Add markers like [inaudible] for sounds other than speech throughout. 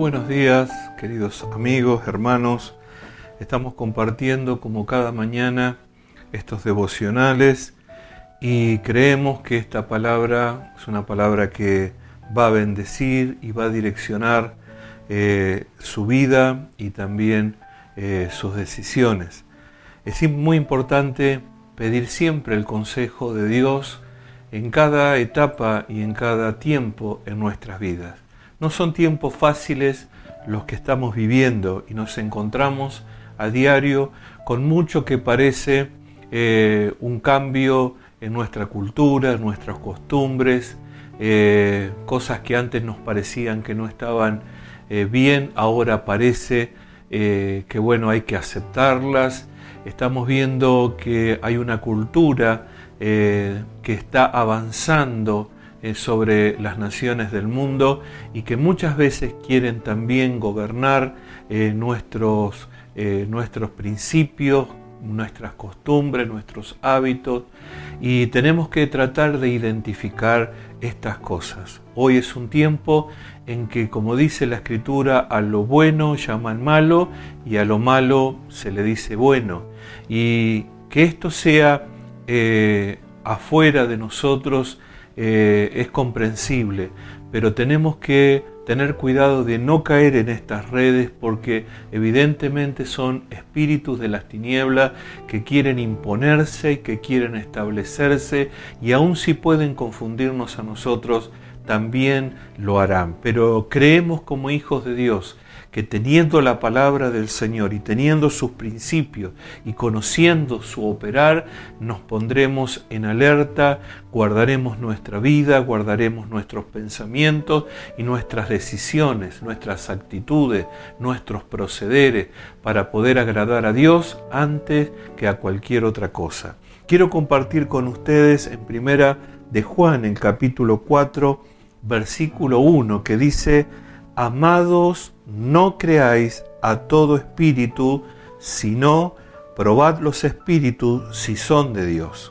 buenos días, queridos amigos, hermanos. Estamos compartiendo como cada mañana estos devocionales y creemos que esta palabra es una palabra que va a bendecir y va a direccionar eh, su vida y también eh, sus decisiones. Es muy importante pedir siempre el consejo de Dios en cada etapa y en cada tiempo en nuestras vidas. No son tiempos fáciles los que estamos viviendo y nos encontramos a diario con mucho que parece eh, un cambio en nuestra cultura, en nuestras costumbres, eh, cosas que antes nos parecían que no estaban eh, bien, ahora parece que bueno, hay que aceptarlas. Estamos viendo que hay una cultura que está avanzando sobre las naciones del mundo y que muchas veces quieren también gobernar eh, nuestros, eh, nuestros principios, nuestras costumbres, nuestros hábitos y tenemos que tratar de identificar estas cosas. Hoy es un tiempo en que, como dice la escritura, a lo bueno llaman malo y a lo malo se le dice bueno. Y que esto sea afuera de nosotros eh, es comprensible, pero tenemos que tener cuidado de no caer en estas redes porque evidentemente son espíritus de las tinieblas que quieren imponerse y que quieren establecerse y aun si pueden confundirnos a nosotros, también lo harán. Pero creemos como hijos de Dios que teniendo la palabra del Señor y teniendo sus principios y conociendo su operar, nos pondremos en alerta, guardaremos nuestra vida, guardaremos nuestros pensamientos y nuestras decisiones, nuestras actitudes, nuestros procederes para poder agradar a Dios antes que a cualquier otra cosa. Quiero compartir con ustedes en primera de Juan, en capítulo 4, versículo 1, que dice, Amados, no creáis a todo espíritu, sino probad los espíritus si son de Dios.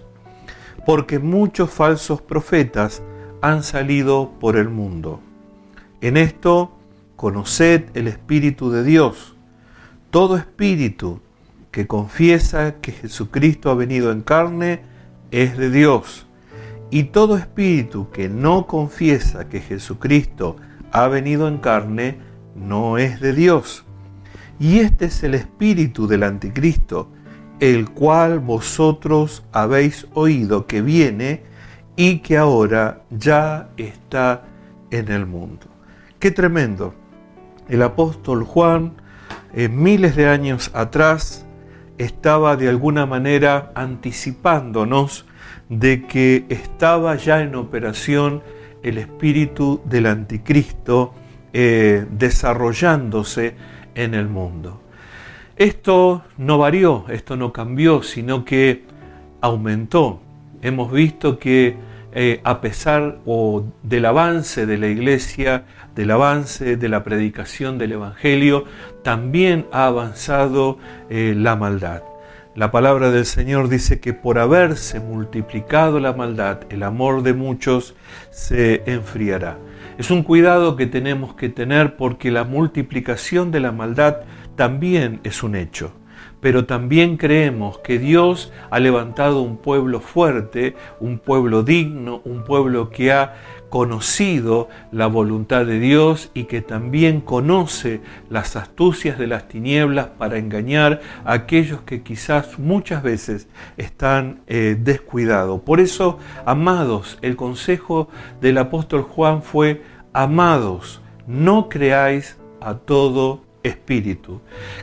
Porque muchos falsos profetas han salido por el mundo. En esto conoced el Espíritu de Dios. Todo espíritu que confiesa que Jesucristo ha venido en carne es de Dios. Y todo espíritu que no confiesa que Jesucristo ha venido en carne no es de Dios. Y este es el espíritu del anticristo, el cual vosotros habéis oído que viene y que ahora ya está en el mundo. Qué tremendo. El apóstol Juan, miles de años atrás, estaba de alguna manera anticipándonos de que estaba ya en operación el espíritu del anticristo eh, desarrollándose en el mundo. Esto no varió, esto no cambió, sino que aumentó. Hemos visto que eh, a pesar del avance de la iglesia, del avance de la predicación del Evangelio, también ha avanzado eh, la maldad. La palabra del Señor dice que por haberse multiplicado la maldad, el amor de muchos se enfriará. Es un cuidado que tenemos que tener porque la multiplicación de la maldad también es un hecho. Pero también creemos que Dios ha levantado un pueblo fuerte, un pueblo digno, un pueblo que ha conocido la voluntad de Dios y que también conoce las astucias de las tinieblas para engañar a aquellos que quizás muchas veces están eh, descuidados. Por eso, amados, el consejo del apóstol Juan fue, amados, no creáis a todo espíritu.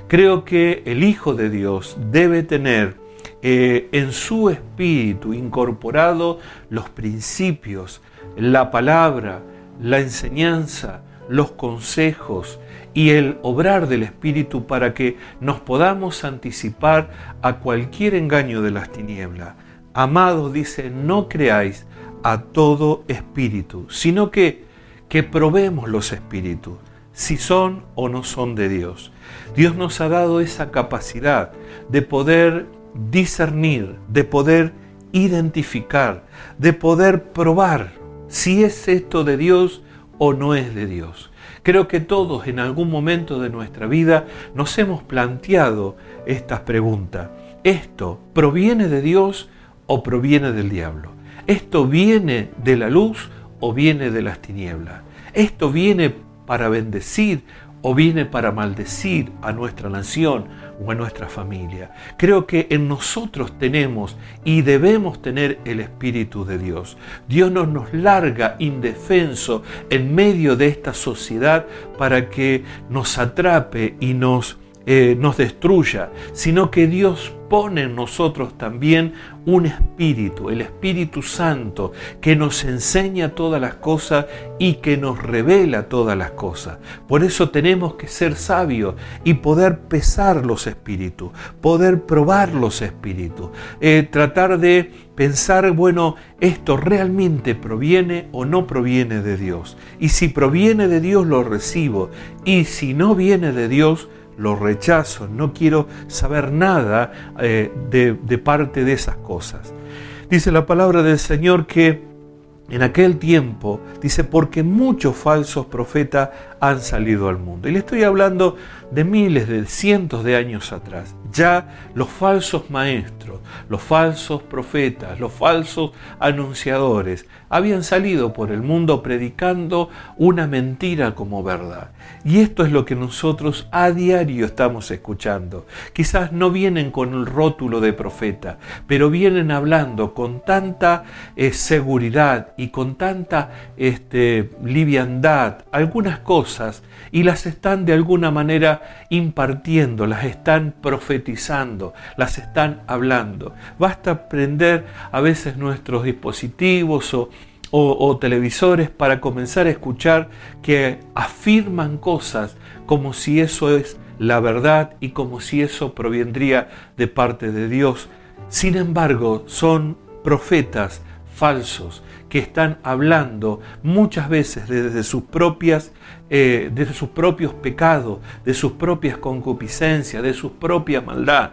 Creo que el Hijo de Dios debe tener eh, en su espíritu incorporado los principios, la palabra, la enseñanza, los consejos y el obrar del Espíritu para que nos podamos anticipar a cualquier engaño de las tinieblas. Amados, dice, no creáis a todo espíritu, sino que, que probemos los espíritus, si son o no son de Dios. Dios nos ha dado esa capacidad de poder discernir, de poder identificar, de poder probar si es esto de Dios o no es de Dios. Creo que todos en algún momento de nuestra vida nos hemos planteado estas preguntas. ¿Esto proviene de Dios o proviene del diablo? ¿Esto viene de la luz o viene de las tinieblas? ¿Esto viene para bendecir o viene para maldecir a nuestra nación o a nuestra familia. Creo que en nosotros tenemos y debemos tener el Espíritu de Dios. Dios no nos larga indefenso en medio de esta sociedad para que nos atrape y nos eh, nos destruya, sino que Dios pone en nosotros también un espíritu, el Espíritu Santo, que nos enseña todas las cosas y que nos revela todas las cosas. Por eso tenemos que ser sabios y poder pesar los espíritus, poder probar los espíritus, eh, tratar de pensar, bueno, esto realmente proviene o no proviene de Dios. Y si proviene de Dios, lo recibo. Y si no viene de Dios, lo rechazo, no quiero saber nada eh, de, de parte de esas cosas. Dice la palabra del Señor que en aquel tiempo, dice, porque muchos falsos profetas han salido al mundo. Y le estoy hablando de miles, de cientos de años atrás. Ya los falsos maestros, los falsos profetas, los falsos anunciadores habían salido por el mundo predicando una mentira como verdad. Y esto es lo que nosotros a diario estamos escuchando. Quizás no vienen con el rótulo de profeta, pero vienen hablando con tanta eh, seguridad y con tanta este, liviandad algunas cosas y las están de alguna manera impartiendo, las están profetizando, las están hablando. Basta prender a veces nuestros dispositivos o o, televisores para comenzar a escuchar que afirman cosas como si eso es la verdad y como si eso provendría de parte de Dios. Sin embargo, son profetas falsos están hablando muchas veces desde sus propias eh, desde sus propios pecados, de sus propias concupiscencias, de su propia maldad.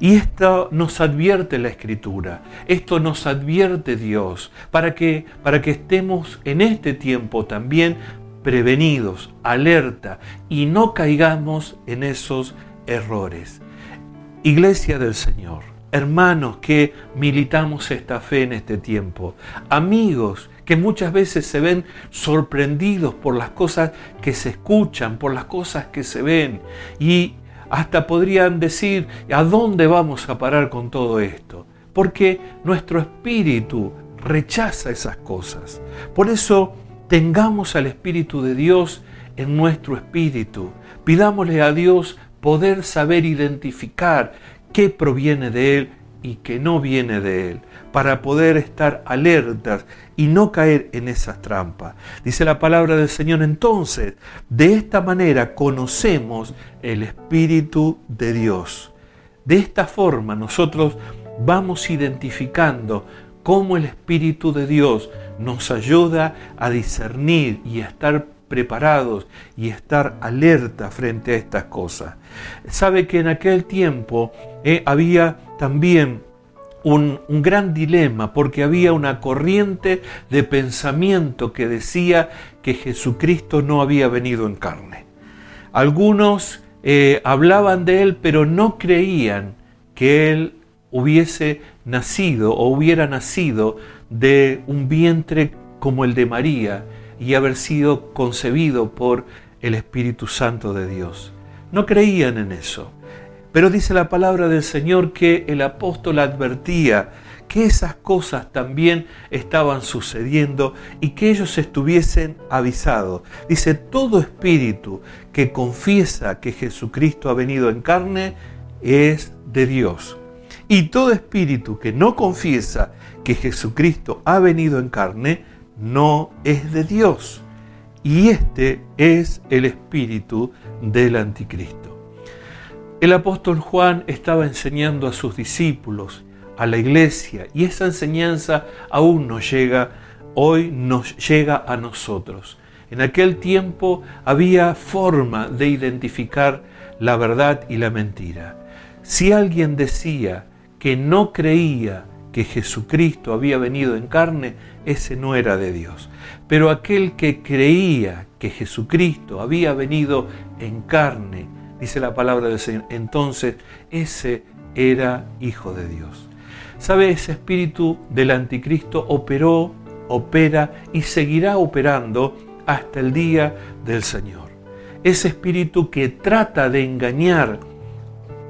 Y esto nos advierte la Escritura, esto nos advierte Dios, para que, para que estemos en este tiempo también prevenidos, alerta, y no caigamos en esos errores. Iglesia del Señor, hermanos que militamos esta fe en este tiempo, amigos que muchas veces se ven sorprendidos por las cosas que se escuchan, por las cosas que se ven, y hasta podrían decir, ¿a dónde vamos a parar con todo esto? Porque nuestro espíritu rechaza esas cosas. Por eso tengamos al Espíritu de Dios en nuestro espíritu. Pidámosle a Dios poder saber identificar qué proviene de Él y qué no viene de Él, para poder estar alertas y no caer en esas trampas. Dice la palabra del Señor entonces, de esta manera conocemos el Espíritu de Dios. De esta forma nosotros vamos identificando cómo el Espíritu de Dios nos ayuda a discernir y a estar preparados y estar alerta frente a estas cosas. Sabe que en aquel tiempo eh, había también un, gran dilema porque había una corriente de pensamiento que decía que Jesucristo no había venido en carne. Algunos eh, hablaban de él, pero no creían que él hubiese nacido o hubiera nacido de un vientre como el de María y haber sido concebido por el Espíritu Santo de Dios. No creían en eso. Pero dice la palabra del Señor que el apóstol advertía que esas cosas también estaban sucediendo y que ellos estuviesen avisados. Dice, todo espíritu que confiesa que Jesucristo ha venido en carne es de Dios. Y todo espíritu que no confiesa que Jesucristo ha venido en carne no es de Dios. Y este es el espíritu del anticristo. El apóstol Juan estaba enseñando a sus discípulos, a la iglesia, y esa enseñanza aún nos llega, hoy nos llega a nosotros. En aquel tiempo había forma de identificar la verdad y la mentira. Si alguien decía que no creía que Jesucristo había venido en carne, ese no era de Dios. Pero aquel que creía que Jesucristo había venido en carne, dice la palabra del Señor, entonces ese era hijo de Dios. ¿Sabe? Ese espíritu del anticristo operó, opera y seguirá operando hasta el día del Señor. Ese espíritu que trata de engañar,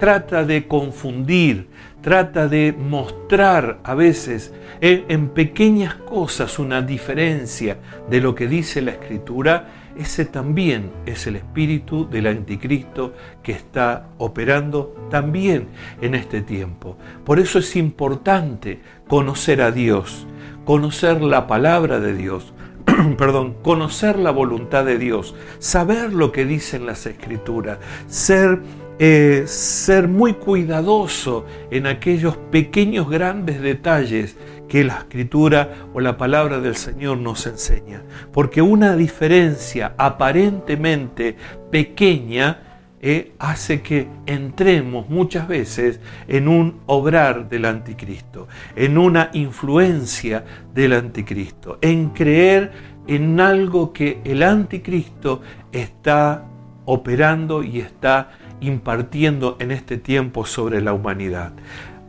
trata de confundir, trata de mostrar a veces en, pequeñas cosas una diferencia de lo que dice la Escritura, ese también es el espíritu del anticristo que está operando también en este tiempo. Por eso es importante conocer a Dios, conocer la palabra de Dios, [clears throat] perdón, conocer la voluntad de Dios, saber lo que dicen las escrituras, ser, eh, ser muy cuidadoso en aquellos pequeños grandes detalles que la escritura o la palabra del Señor nos enseña. Porque una diferencia aparentemente pequeña eh, hace que entremos muchas veces en un obrar del anticristo, en una influencia del anticristo, en creer en algo que el anticristo está operando y está impartiendo en este tiempo sobre la humanidad.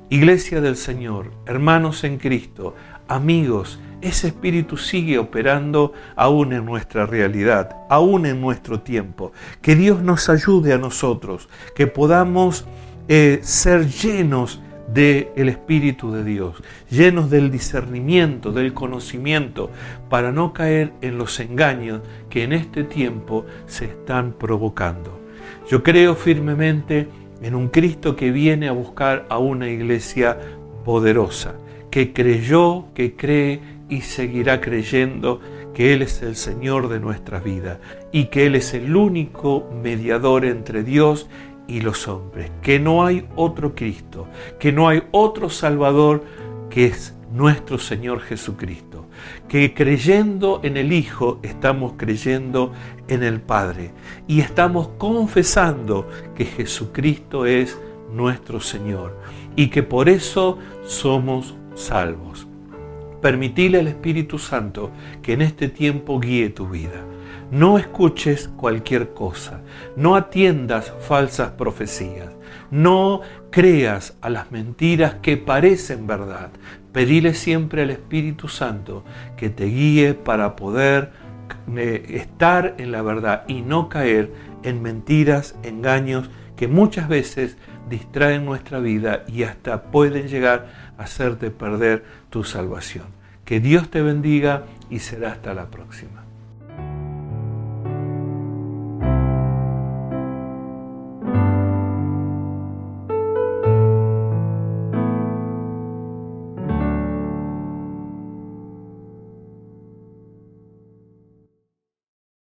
Iglesia del Señor, hermanos en Cristo, amigos, ese espíritu sigue operando aún en nuestra realidad, aún en nuestro tiempo. Que Dios nos ayude a nosotros, que podamos eh, ser llenos del Espíritu de Dios, llenos del discernimiento, del conocimiento, para no caer en los engaños que en este tiempo se están provocando. Yo creo firmemente en un Cristo que viene a buscar a una iglesia poderosa, que creyó, que cree y seguirá creyendo que Él es el Señor de nuestra vida y que Él es el único mediador entre Dios y los hombres, que no hay otro Cristo, que no hay otro Salvador que es nuestro Señor Jesucristo, que creyendo en el Hijo estamos creyendo en el Padre y estamos confesando que Jesucristo es nuestro Señor y que por eso somos salvos. Permitile al Espíritu Santo que en este tiempo guíe tu vida. No escuches cualquier cosa, no atiendas falsas profecías, no creas a las mentiras que parecen verdad. Pedile siempre al Espíritu Santo que te guíe para poder eh, estar en la verdad y no caer en mentiras, engaños que muchas veces distraen nuestra vida y hasta pueden llegar a hacerte perder tu salvación. Que Dios te bendiga y será hasta la próxima.